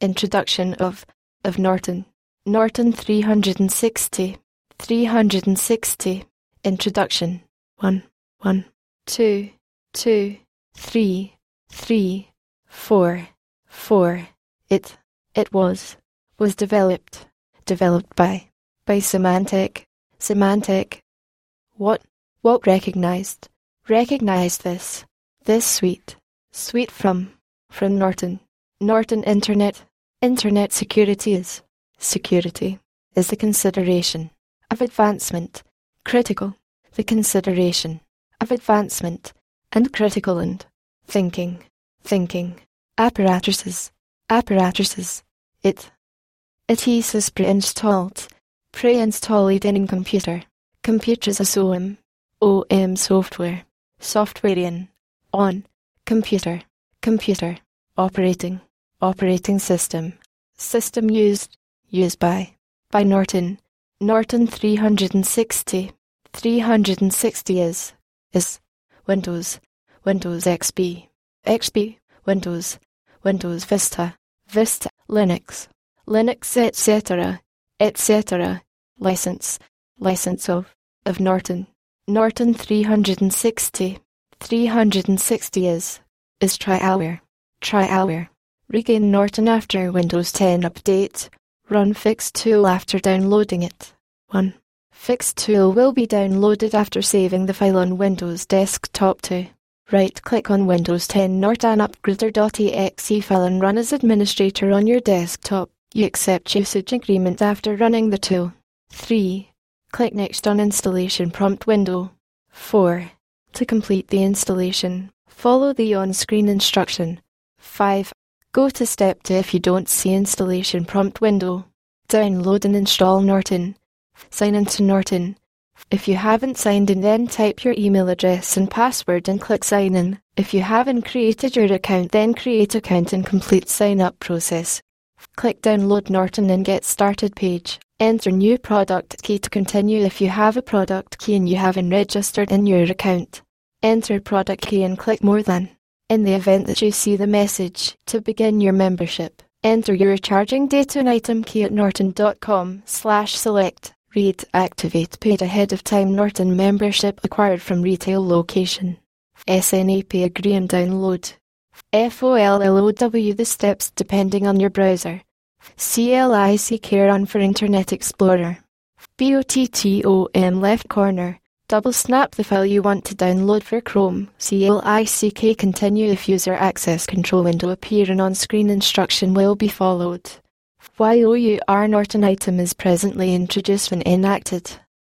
Introduction of, of Norton. Norton 360. 360. Introduction. 1, 1, 2, 2, 3, 3, 4, 4. It, it was, was developed, developed by, by Symantec, Symantec. What, what recognized, recognized this, this suite, suite from, from Norton, Norton Internet, Internet security is, security, is the consideration of advancement, critical, the consideration of advancement, and critical and thinking, thinking, apparatuses, apparatuses, it, it is pre-installed, pre-installed in computer, computers as OM, OM software, software in, on, computer, computer, operating, operating system, system used, used by, by Norton, Norton 360, 360 is, is, Windows, Windows XP, XP, Windows, Windows Vista, Vista, Linux, Linux etc., etc., license, license of, of Norton, Norton 360, 360 is, is TriAlware, TriAlware. Regain Norton after Windows 10 update. Run Fix Tool after downloading it. 1. Fix Tool will be downloaded after saving the file on Windows desktop 2. Right-click on Windows 10 Norton upgrader.exe file and run as administrator on your desktop. You accept usage agreement after running the tool. 3. Click Next on installation prompt window. 4. To complete the installation, follow the on-screen instruction. 5. Go to step 2 if you don't see installation prompt window. Download and install Norton. Sign into Norton. If you haven't signed in then type your email address and password and click sign in. If you haven't created your account then create account and complete sign up process. Click download Norton and get started page. Enter new product key to continue if you have a product key and you haven't registered in your account. Enter product key and click more than. In the event that you see the message, to begin your membership, enter your charging date and item key at norton.com slash select. Read activate paid ahead of time Norton membership acquired from retail location. SNAP agree and download. FOLLOW the steps depending on your browser. CLIC care on for Internet Explorer. BOTTOM left corner. Double snap the file you want to download for Chrome. CLICK continue if user access control window appear and on-screen instruction will be followed. While OUR Norton item is presently introduced when enacted,